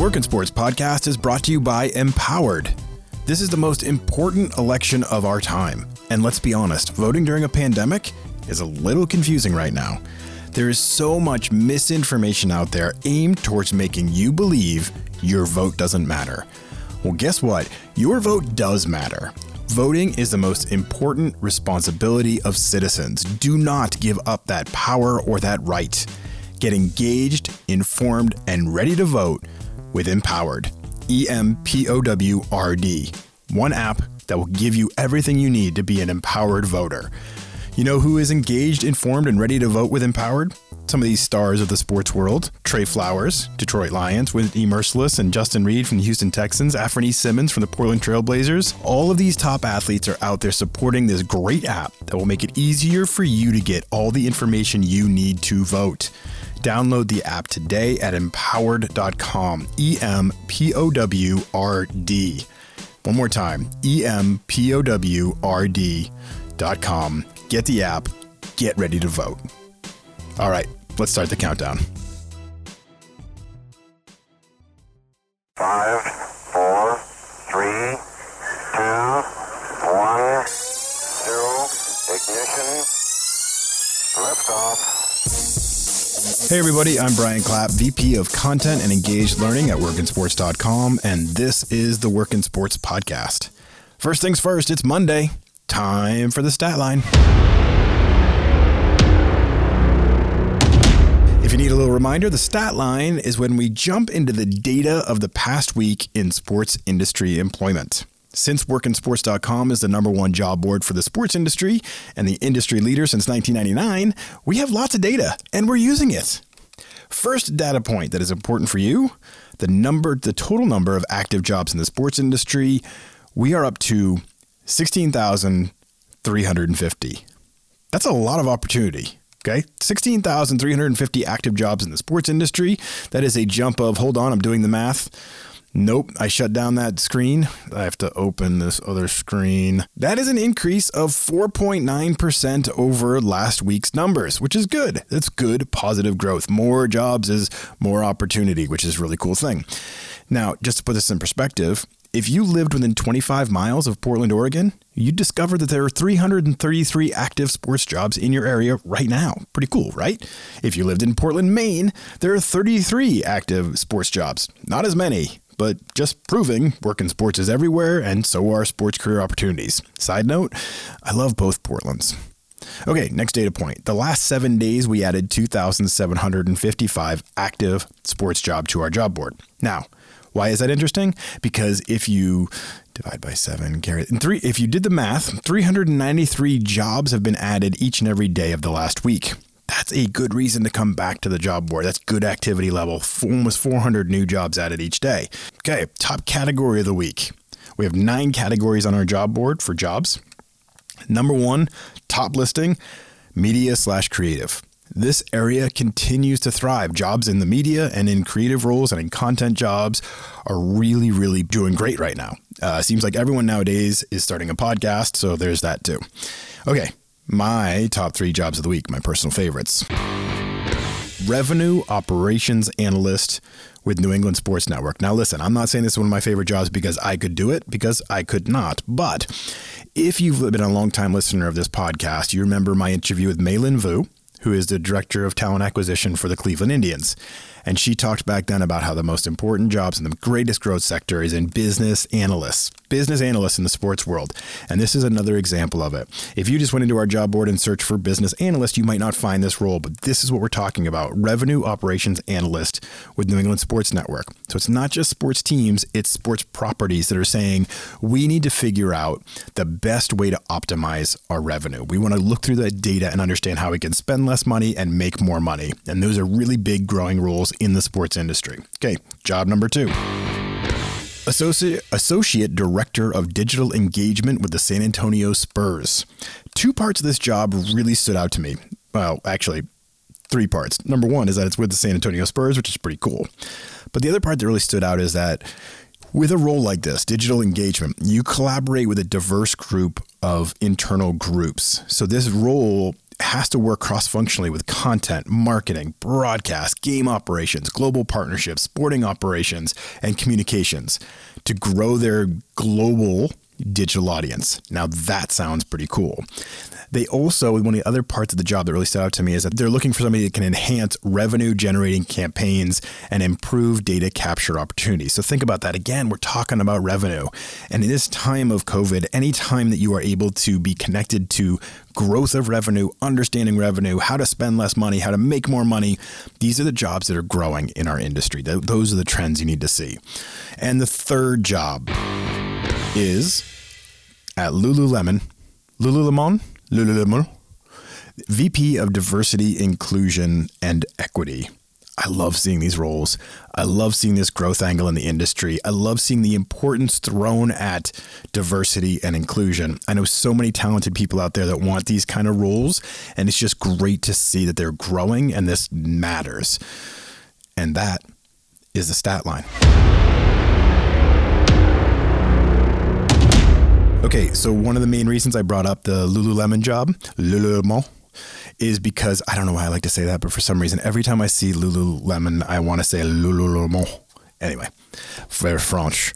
Work in Sports podcast is brought to you by EMPOWRD. This is the most important election of our time. And let's be honest, voting during a pandemic is a little confusing right now. There is so much misinformation out there aimed towards making you believe your vote doesn't matter. Well, guess what? Your vote does matter. Voting is the most important responsibility of citizens. Do not give up that power or that right. Get engaged, informed, and ready to vote with EMPOWRD. E M P O W R D. One app that will give you everything you need to be an empowered voter. You know who is engaged, informed, and ready to vote with EMPOWRD? Some of these stars of the sports world Trey Flowers, Detroit Lions, Whitney Mercilus, and Justin Reid from the Houston Texans, Anfernee Simons from the Portland Trailblazers. All of these top athletes are out there supporting this great app that will make it easier for you to get all the information you need to vote. Download the app today at EMPOWRD.com. E M P O W R D. One more time E M P O W R D.com. Get the app, get ready to vote. All right, let's start the countdown. Five, four, three, two, one, zero, ignition, liftoff. Hey, everybody, I'm Brian Clapp, VP of Content and Engaged Learning at workinsports.com, and this is the Work in Sports Podcast. First things first, it's Monday. Time for the stat line. If you need a little reminder, the stat line is when we jump into the data of the past week in sports industry employment. Since workinsports.com is the number one job board for the sports industry and the industry leader since 1999, we have lots of data and we're using it. First data point that is important for you, the number the total number of active jobs in the sports industry, we are up to 16,350. That's a lot of opportunity. Okay, 16,350 active jobs in the sports industry. That is a jump of, hold on, I'm doing the math. Nope, I shut down that screen. I have to open this other screen. That is an increase of 4.9% over last week's numbers, which is good. That's good, positive growth. More jobs is more opportunity, which is a really cool thing. Now, just to put this in perspective, if you lived within 25 miles of Portland, Oregon, you'd discover that there are 333 active sports jobs in your area right now. Pretty cool, right? If you lived in Portland, Maine, there are 33 active sports jobs. Not as many, but just proving work in sports is everywhere, and so are sports career opportunities. Side note, I love both Portlands. Okay, next data point. The last seven days, we added 2,755 active sports job to our job board. Now, why is that interesting? Because if you divide by seven, carry three, if you did the math, 393 jobs have been added each and every day of the last week. That's a good reason to come back to the job board. That's good activity level. Almost 400 new jobs added each day. Okay, top category of the week. We have nine categories on our job board for jobs. Number one, top listing, media slash creative. This area continues to thrive. Jobs in the media and in creative roles and in content jobs are really, really doing great right now. Uh, seems like everyone nowadays is starting a podcast, so there's that too. Okay, my top three jobs of the week, my personal favorites. Revenue Operations Analyst with New England Sports Network. Now, listen, I'm not saying this is one of my favorite jobs because I could do it, because I could not. But if you've been a long time listener of this podcast, you remember my interview with Maylin Vu who is the director of talent acquisition for the Cleveland Indians. And she talked back then about how the most important jobs in the greatest growth sector is in business analysts, business analysts in the sports world. And this is another example of it. If you just went into our job board and searched for business analyst, you might not find this role, but this is what we're talking about revenue operations analyst with New England Sports Network. So it's not just sports teams, it's sports properties that are saying we need to figure out the best way to optimize our revenue. We want to look through the data and understand how we can spend less money and make more money. And those are really big growing roles in the sports industry. Okay, job number two. Associate, Associate Director of Digital Engagement with the San Antonio Spurs. Two parts of this job really stood out to me. Well, actually, three parts. Number one is that it's with the San Antonio Spurs, which is pretty cool. But the other part that really stood out is that with a role like this, digital engagement, you collaborate with a diverse group of internal groups. So this role has to work cross functionally with content, marketing, broadcast, game operations, global partnerships, sporting operations, and communications to grow their global digital audience. Now that sounds pretty cool. They also, one of the other parts of the job that really stood out to me is that they're looking for somebody that can enhance revenue generating campaigns and improve data capture opportunities. So think about that. Again, we're talking about revenue. And in this time of COVID, any time that you are able to be connected to growth of revenue, understanding revenue, how to spend less money, how to make more money, these are the jobs that are growing in our industry. Those are the trends you need to see. And the third job is at Lululemon, Lululemon, Lululemon, VP of Diversity, Inclusion, and Equity. I love seeing these roles. I love seeing this growth angle in the industry. I love seeing the importance thrown at diversity and inclusion. I know so many talented people out there that want these kind of roles, and it's just great to see that they're growing and this matters. And that is the stat line. Okay, so one of the main reasons I brought up the Lululemon job, Lululemon, is because I don't know why I like to say that, but for some reason, every time I see Lululemon, I want to say Lululemon. Anyway, very French.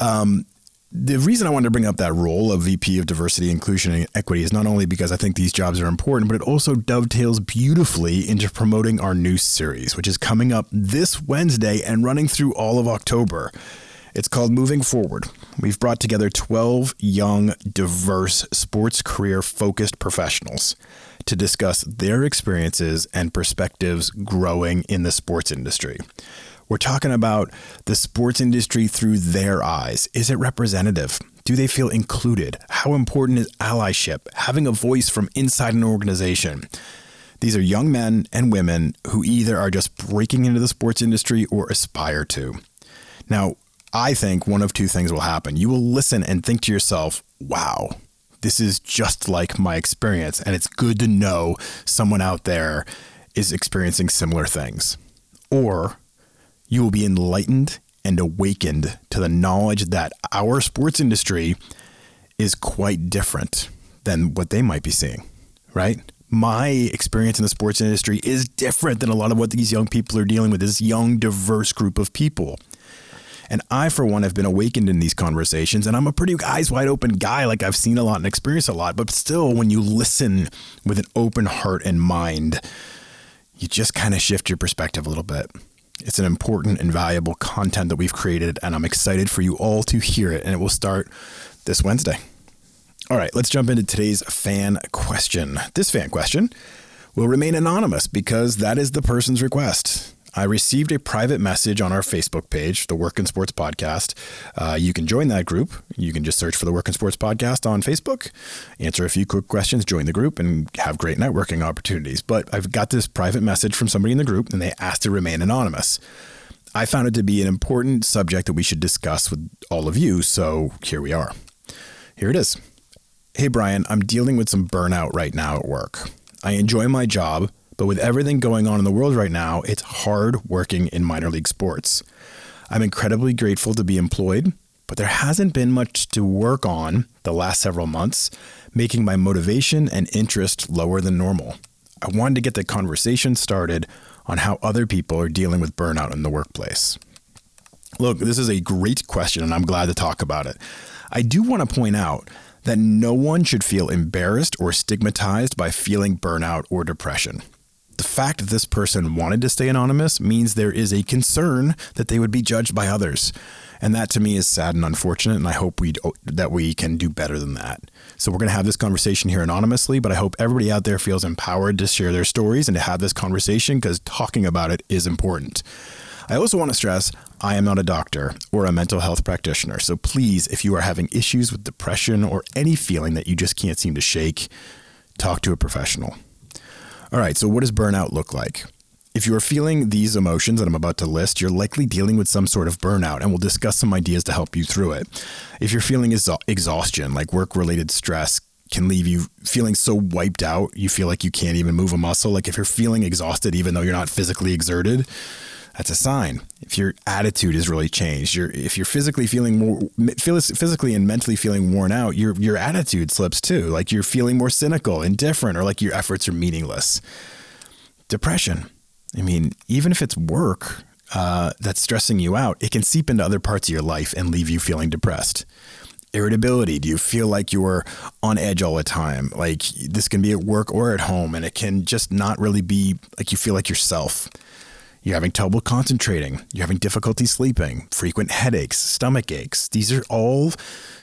Um, the reason I wanted to bring up that role of VP of Diversity, Inclusion, and Equity is not only because I think these jobs are important, but it also dovetails beautifully into promoting our new series, which is coming up this Wednesday and running through all of October. It's called Moving Forward. We've brought together 12 young, diverse, sports career focused professionals to discuss their experiences and perspectives growing in the sports industry. We're talking about the sports industry through their eyes. Is it representative? Do they feel included? How important is allyship? Having a voice from inside an organization? These are young men and women who either are just breaking into the sports industry or aspire to. Now, I think one of two things will happen. You will listen and think to yourself, wow, this is just like my experience. And it's good to know someone out there is experiencing similar things. Or you will be enlightened and awakened to the knowledge that our sports industry is quite different than what they might be seeing, right? My experience in the sports industry is different than a lot of what these young people are dealing with, this young, diverse group of people. And I, for one, have been awakened in these conversations. And I'm a pretty eyes wide open guy. Like I've seen a lot and experienced a lot. But still, when you listen with an open heart and mind, you just kind of shift your perspective a little bit. It's an important and valuable content that we've created. And I'm excited for you all to hear it. And it will start this Wednesday. All right, let's jump into today's fan question. This fan question will remain anonymous because that is the person's request. I received a private message on our Facebook page, the Work in Sports Podcast. Uh, you can join that group. You can just search for the Work in Sports Podcast on Facebook, answer a few quick questions, join the group, and have great networking opportunities. But I've got this private message from somebody in the group, and they asked to remain anonymous. I found it to be an important subject that we should discuss with all of you, so here we are. Here it is. Hey, Brian, I'm dealing with some burnout right now at work. I enjoy my job but with everything going on in the world right now, it's hard working in minor league sports. I'm incredibly grateful to be employed, but there hasn't been much to work on the last several months, making my motivation and interest lower than normal. I wanted to get the conversation started on how other people are dealing with burnout in the workplace. Look, this is a great question, and I'm glad to talk about it. I do want to point out that no one should feel embarrassed or stigmatized by feeling burnout or depression the fact that this person wanted to stay anonymous means there is a concern that they would be judged by others. And that to me is sad and unfortunate. And I hope we oh, that we can do better than that. So we're going to have this conversation here anonymously, but I hope everybody out there feels empowered to share their stories and to have this conversation because talking about it is important. I also want to stress I am not a doctor or a mental health practitioner. So please, if you are having issues with depression or any feeling that you just can't seem to shake, talk to a professional. All right, so what does burnout look like? If you are feeling these emotions that I'm about to list, you're likely dealing with some sort of burnout, and we'll discuss some ideas to help you through it. If you're feeling exhaustion, like work related stress, can leave you feeling so wiped out, you feel like you can't even move a muscle. Like if you're feeling exhausted, even though you're not physically exerted, that's a sign. If your attitude has really changed, you're, if you're physically feeling more, physically and mentally feeling worn out, your your attitude slips too. Like you're feeling more cynical, indifferent, or like your efforts are meaningless. Depression. I mean, even if it's work uh, that's stressing you out, it can seep into other parts of your life and leave you feeling depressed irritability? Do you feel like you're on edge all the time? Like this can be at work or at home, and it can just not really be like you feel like yourself. You're having trouble concentrating. You're having difficulty sleeping, frequent headaches, stomach aches. These are all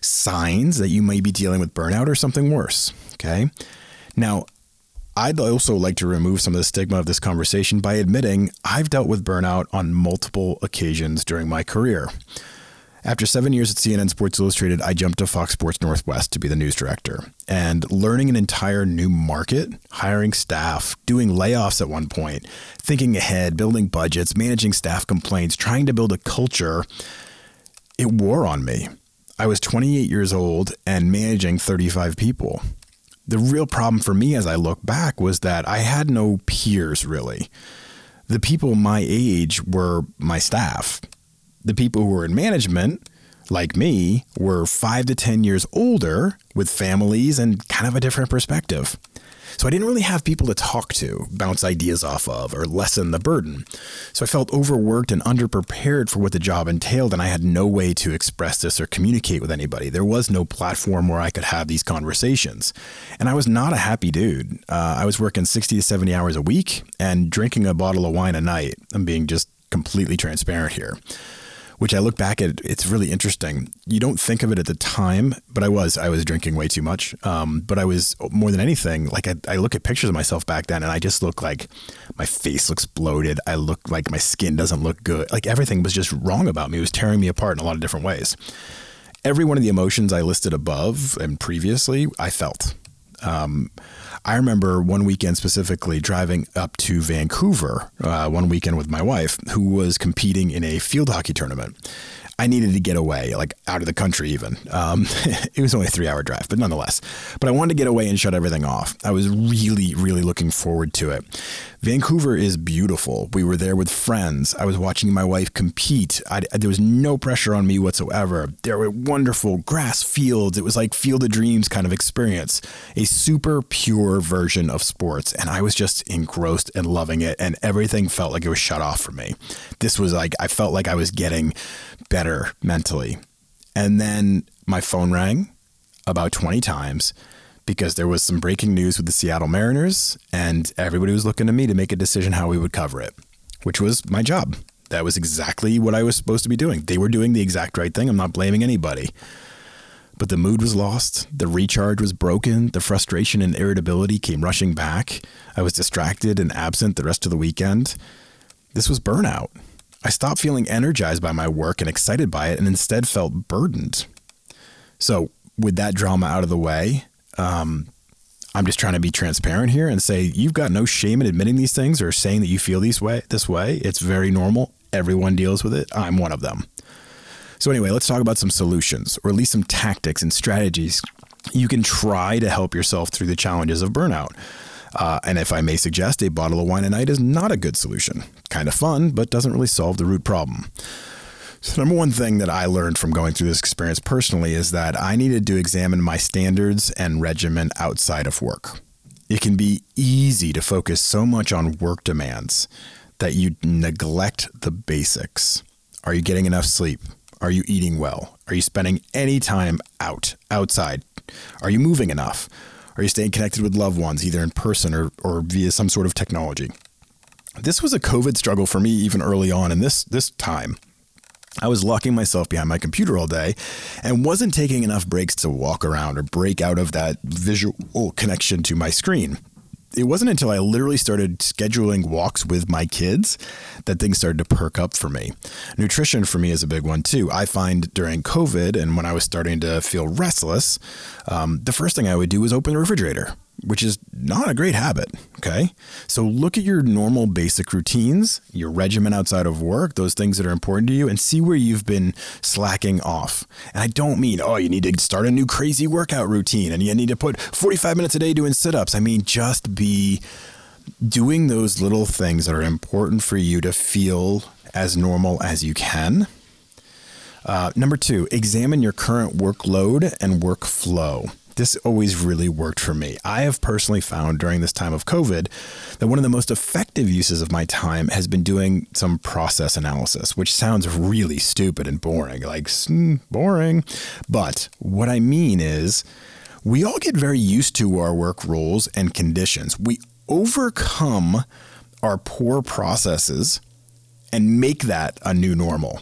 signs that you may be dealing with burnout or something worse. Okay. Now, I'd also like to remove some of the stigma of this conversation by admitting I've dealt with burnout on multiple occasions during my career. After seven years at CNN Sports Illustrated, I jumped to Fox Sports Northwest to be the news director. And learning an entire new market, hiring staff, doing layoffs at one point, thinking ahead, building budgets, managing staff complaints, trying to build a culture, it wore on me. I was 28 years old and managing 35 people. The real problem for me as I look back was that I had no peers really. The people my age were my staff the people who were in management, like me, were five to 10 years older with families and kind of a different perspective. So I didn't really have people to talk to, bounce ideas off of, or lessen the burden. So I felt overworked and underprepared for what the job entailed, and I had no way to express this or communicate with anybody. There was no platform where I could have these conversations. And I was not a happy dude. Uh, I was working 60 to 70 hours a week and drinking a bottle of wine a night. I'm being just completely transparent here which I look back at, it's really interesting. You don't think of it at the time, but I was, I was drinking way too much. Um, but I was more than anything, like I, I look at pictures of myself back then and I just look like my face looks bloated. I look like my skin doesn't look good. Like everything was just wrong about me. It was tearing me apart in a lot of different ways. Every one of the emotions I listed above and previously, I felt. Um, I remember one weekend specifically driving up to Vancouver uh, one weekend with my wife, who was competing in a field hockey tournament. I needed to get away, like out of the country, even. Um, it was only a three hour drive, but nonetheless. But I wanted to get away and shut everything off. I was really, really looking forward to it. Vancouver is beautiful. We were there with friends. I was watching my wife compete. I, there was no pressure on me whatsoever. There were wonderful grass fields. It was like Field of Dreams kind of experience, a super pure version of sports. And I was just engrossed and loving it. And everything felt like it was shut off for me. This was like, I felt like I was getting better mentally. And then my phone rang about 20 times because there was some breaking news with the Seattle Mariners, and everybody was looking to me to make a decision how we would cover it, which was my job. That was exactly what I was supposed to be doing. They were doing the exact right thing. I'm not blaming anybody. But the mood was lost, the recharge was broken, the frustration and irritability came rushing back. I was distracted and absent the rest of the weekend. This was burnout. I stopped feeling energized by my work and excited by it and instead felt burdened. So, with that drama out of the way, um, I'm just trying to be transparent here and say you've got no shame in admitting these things or saying that you feel these way this way. It's very normal. Everyone deals with it. I'm one of them. So anyway, let's talk about some solutions or at least some tactics and strategies you can try to help yourself through the challenges of burnout. Uh, and if I may suggest, a bottle of wine a night is not a good solution. Kind of fun, but doesn't really solve the root problem. So, number one thing that I learned from going through this experience personally is that I needed to examine my standards and regimen outside of work. It can be easy to focus so much on work demands that you neglect the basics. Are you getting enough sleep? Are you eating well? Are you spending any time out, outside? Are you moving enough? Are you staying connected with loved ones, either in person or, or via some sort of technology? This was a COVID struggle for me even early on in this this time. I was locking myself behind my computer all day and wasn't taking enough breaks to walk around or break out of that visual connection to my screen. It wasn't until I literally started scheduling walks with my kids that things started to perk up for me. Nutrition for me is a big one too. I find during COVID and when I was starting to feel restless, um, the first thing I would do was open the refrigerator which is not a great habit. Okay. So look at your normal basic routines, your regimen outside of work, those things that are important to you, and see where you've been slacking off. And I don't mean, oh, you need to start a new crazy workout routine and you need to put 45 minutes a day doing sit ups. I mean, just be doing those little things that are important for you to feel as normal as you can. Uh, number two, examine your current workload and workflow. This always really worked for me. I have personally found during this time of COVID that one of the most effective uses of my time has been doing some process analysis, which sounds really stupid and boring, like mm, boring. But what I mean is, we all get very used to our work roles and conditions. We overcome our poor processes and make that a new normal.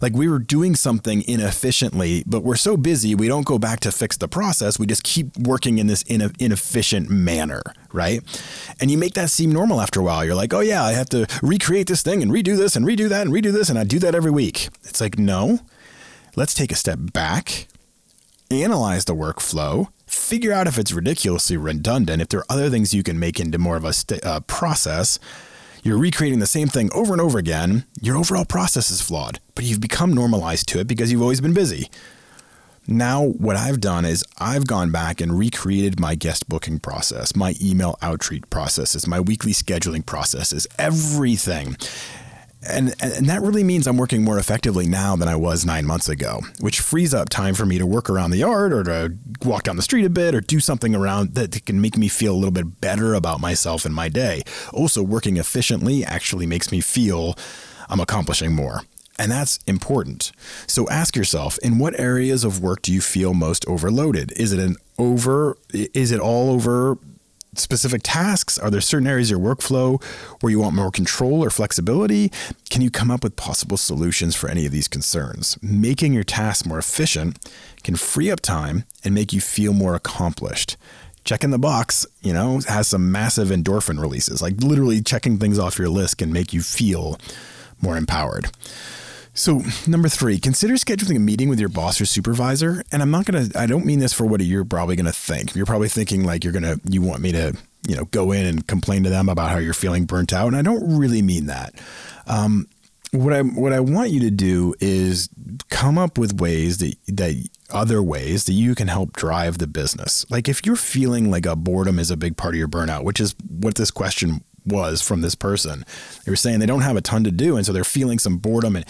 Like we were doing something inefficiently, but we're so busy, we don't go back to fix the process. We just keep working in this inefficient manner, right? And you make that seem normal after a while. You're like, oh, yeah, I have to recreate this thing and redo this and redo that and redo this. And I do that every week. It's like, no, let's take a step back, analyze the workflow, figure out if it's ridiculously redundant, if there are other things you can make into more of a st- uh, process you're recreating the same thing over and over again, your overall process is flawed, but you've become normalized to it because you've always been busy. Now, what I've done is I've gone back and recreated my guest booking process, my email outreach processes, my weekly scheduling processes, everything and and that really means I'm working more effectively now than I was nine months ago, which frees up time for me to work around the yard or to walk down the street a bit or do something around that can make me feel a little bit better about myself and my day. Also, working efficiently actually makes me feel I'm accomplishing more. And that's important. So ask yourself, in what areas of work do you feel most overloaded? Is it an over is it all over specific tasks? Are there certain areas of your workflow where you want more control or flexibility? Can you come up with possible solutions for any of these concerns? Making your tasks more efficient can free up time and make you feel more accomplished. Checking the box, you know, has some massive endorphin releases. Like literally checking things off your list can make you feel more empowered. So, number three, consider scheduling a meeting with your boss or supervisor. And I'm not going to, I don't mean this for what you're probably going to think. You're probably thinking like you're going to, you want me to, you know, go in and complain to them about how you're feeling burnt out. And I don't really mean that. Um, what I what I want you to do is come up with ways that that other ways that you can help drive the business. Like if you're feeling like a boredom is a big part of your burnout, which is what this question was from this person. They were saying they don't have a ton to do, and so they're feeling some boredom and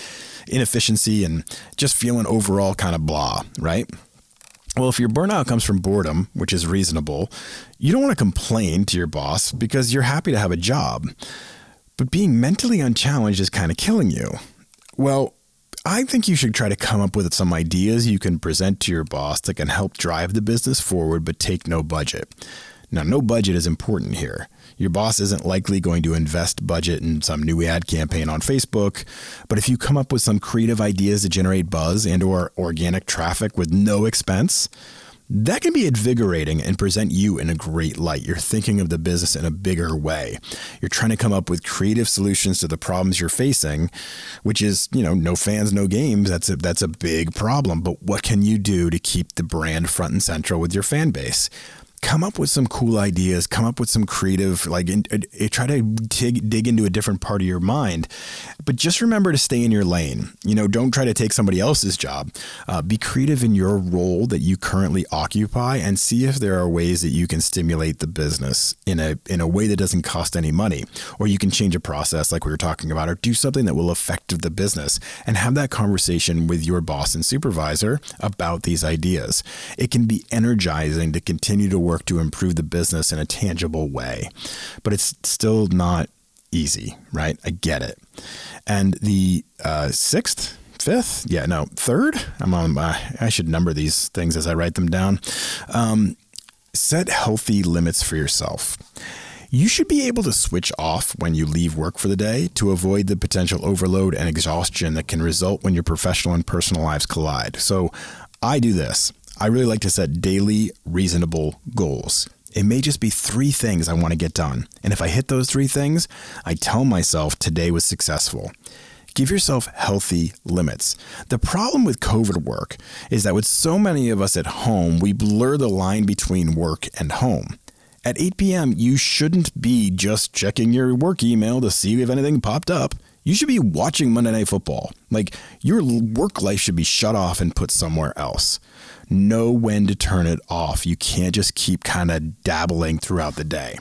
inefficiency and just feeling overall kind of blah, right? Well, if your burnout comes from boredom, which is reasonable, you don't want to complain to your boss because you're happy to have a job. But being mentally unchallenged is kind of killing you. Well, I think you should try to come up with some ideas you can present to your boss that can help drive the business forward but take no budget. Now, no budget is important here. Your boss isn't likely going to invest budget in some new ad campaign on Facebook, but if you come up with some creative ideas to generate buzz and or organic traffic with no expense, that can be invigorating and present you in a great light. You're thinking of the business in a bigger way. You're trying to come up with creative solutions to the problems you're facing, which is, you know, no fans, no games. That's a that's a big problem. But what can you do to keep the brand front and central with your fan base? Come up with some cool ideas, come up with some creative, like in, in, in, try to dig, dig into a different part of your mind. But just remember to stay in your lane. You know, don't try to take somebody else's job. Uh, be creative in your role that you currently occupy and see if there are ways that you can stimulate the business in a, in a way that doesn't cost any money. Or you can change a process like we were talking about, or do something that will affect the business and have that conversation with your boss and supervisor about these ideas. It can be energizing to continue to work to improve the business in a tangible way. But it's still not easy, right? I get it. And the uh, sixth, fifth, yeah, no, third. I'm on. Uh, I should number these things as I write them down. Um, set healthy limits for yourself. You should be able to switch off when you leave work for the day to avoid the potential overload and exhaustion that can result when your professional and personal lives collide. So, I do this. I really like to set daily, reasonable goals. It may just be three things I want to get done. And if I hit those three things, I tell myself today was successful. Give yourself healthy limits. The problem with COVID work is that with so many of us at home, we blur the line between work and home. At 8 p.m., you shouldn't be just checking your work email to see if anything popped up. You should be watching Monday Night Football. Like, your work life should be shut off and put somewhere else know when to turn it off. You can't just keep kind of dabbling throughout the day.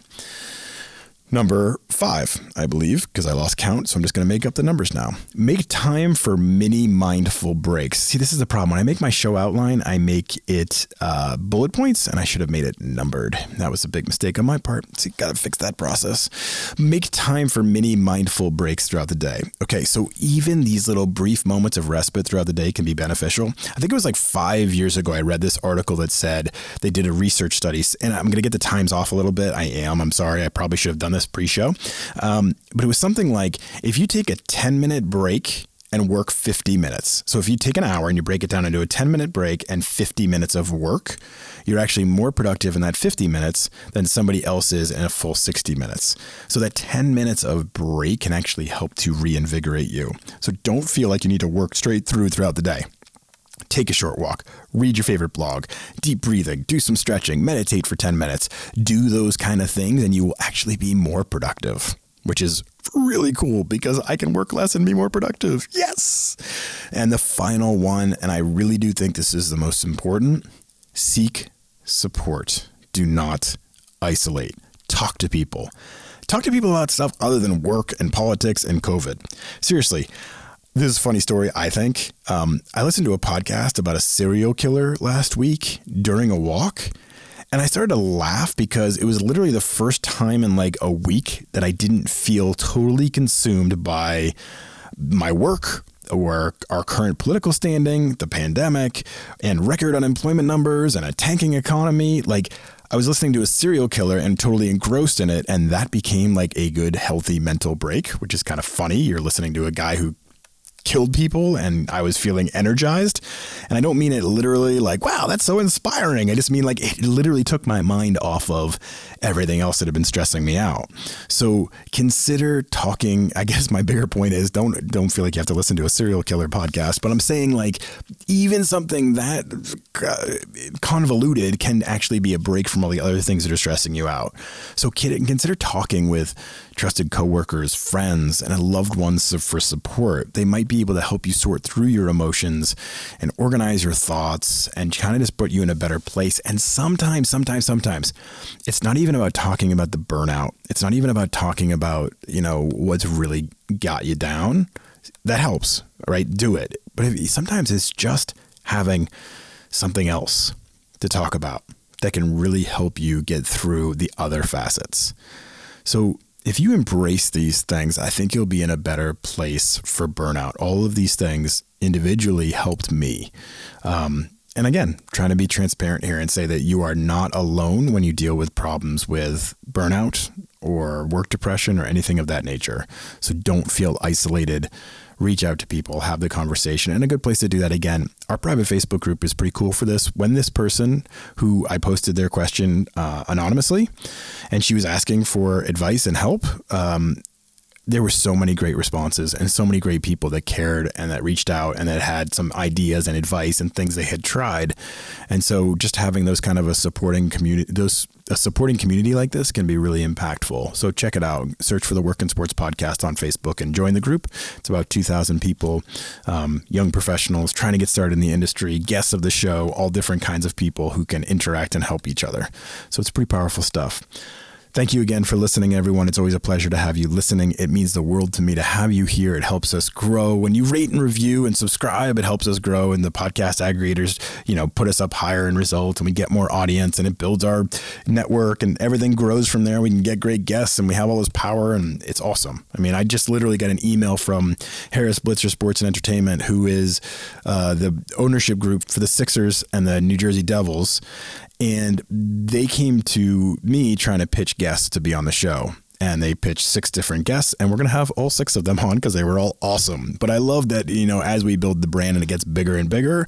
Number five, I believe, because I lost count, so I'm just going to make up the numbers now. Make time for mini mindful breaks. See, this is the problem. When I make my show outline, I make it uh, bullet points, and I should have made it numbered. That was a big mistake on my part. So got to fix that process. Make time for mini mindful breaks throughout the day. Okay, so even these little brief moments of respite throughout the day can be beneficial. I think it was like five years ago, I read this article that said they did a research study, and I'm going to get the times off a little bit. I am. I'm sorry. I probably should have done this pre-show. Um, but it was something like if you take a 10 minute break and work 50 minutes. So if you take an hour and you break it down into a 10 minute break and 50 minutes of work, you're actually more productive in that 50 minutes than somebody else is in a full 60 minutes. So that 10 minutes of break can actually help to reinvigorate you. So don't feel like you need to work straight through throughout the day. Take a short walk, read your favorite blog, deep breathing, do some stretching, meditate for 10 minutes. Do those kind of things, and you will actually be more productive, which is really cool because I can work less and be more productive. Yes. And the final one, and I really do think this is the most important seek support. Do not isolate. Talk to people. Talk to people about stuff other than work and politics and COVID. Seriously, this is a funny story, I think. Um, I listened to a podcast about a serial killer last week during a walk. And I started to laugh because it was literally the first time in like a week that I didn't feel totally consumed by my work or our current political standing, the pandemic, and record unemployment numbers and a tanking economy. Like, I was listening to a serial killer and totally engrossed in it. And that became like a good, healthy mental break, which is kind of funny. You're listening to a guy who killed people and I was feeling energized. And I don't mean it literally like, wow, that's so inspiring. I just mean like it literally took my mind off of everything else that had been stressing me out. So consider talking. I guess my bigger point is don't don't feel like you have to listen to a serial killer podcast, but I'm saying like even something that uh, convoluted can actually be a break from all the other things that are stressing you out. So consider talking with trusted coworkers, friends, and loved ones for support. They might be able to help you sort through your emotions and organize your thoughts and kind of just put you in a better place. And sometimes, sometimes, sometimes it's not even about talking about the burnout. It's not even about talking about, you know, what's really got you down. That helps, right? Do it. But if, sometimes it's just having something else to talk about that can really help you get through the other facets. So if you embrace these things, I think you'll be in a better place for burnout. All of these things individually helped me. Um, and again, trying to be transparent here and say that you are not alone when you deal with problems with burnout or work depression or anything of that nature. So don't feel isolated reach out to people, have the conversation. And a good place to do that again, our private Facebook group is pretty cool for this. When this person who I posted their question uh, anonymously and she was asking for advice and help, um, there were so many great responses and so many great people that cared and that reached out and that had some ideas and advice and things they had tried. And so just having those kind of a supporting community, those a supporting community like this can be really impactful. So check it out. Search for the Work in Sports Podcast on Facebook and join the group. It's about 2,000 people, um, young professionals trying to get started in the industry, guests of the show, all different kinds of people who can interact and help each other. So it's pretty powerful stuff. Thank you again for listening, everyone. It's always a pleasure to have you listening. It means the world to me to have you here. It helps us grow. When you rate and review and subscribe, it helps us grow. And the podcast aggregators, you know, put us up higher in results and we get more audience and it builds our network and everything grows from there. We can get great guests and we have all this power and it's awesome. I mean, I just literally got an email from Harris Blitzer Sports and Entertainment, who is uh, the ownership group for the Sixers and the New Jersey Devils and they came to me trying to pitch guests to be on the show. And they pitched six different guests and we're going to have all six of them on because they were all awesome. But i love that you know as we build the brand and it gets bigger and bigger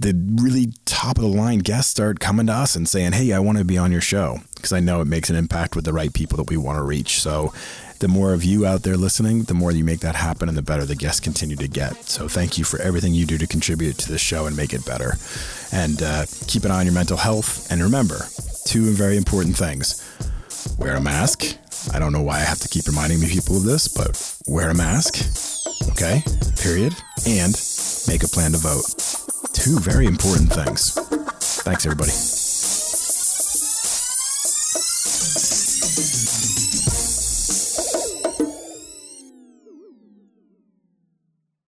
the really top of the line guests start coming to us and saying hey i want to be on your show because i know it makes an impact with the right people that we want to reach. So the more of you out there listening, the more you make that happen and the better the guests continue to get. So thank you for everything you do to contribute to the show and make it better. And uh, keep an eye on your mental health. And remember, two very important things wear a mask. I don't know why I have to keep reminding me people of this, but wear a mask. Okay, period. And make a plan to vote. Two very important things. Thanks, everybody.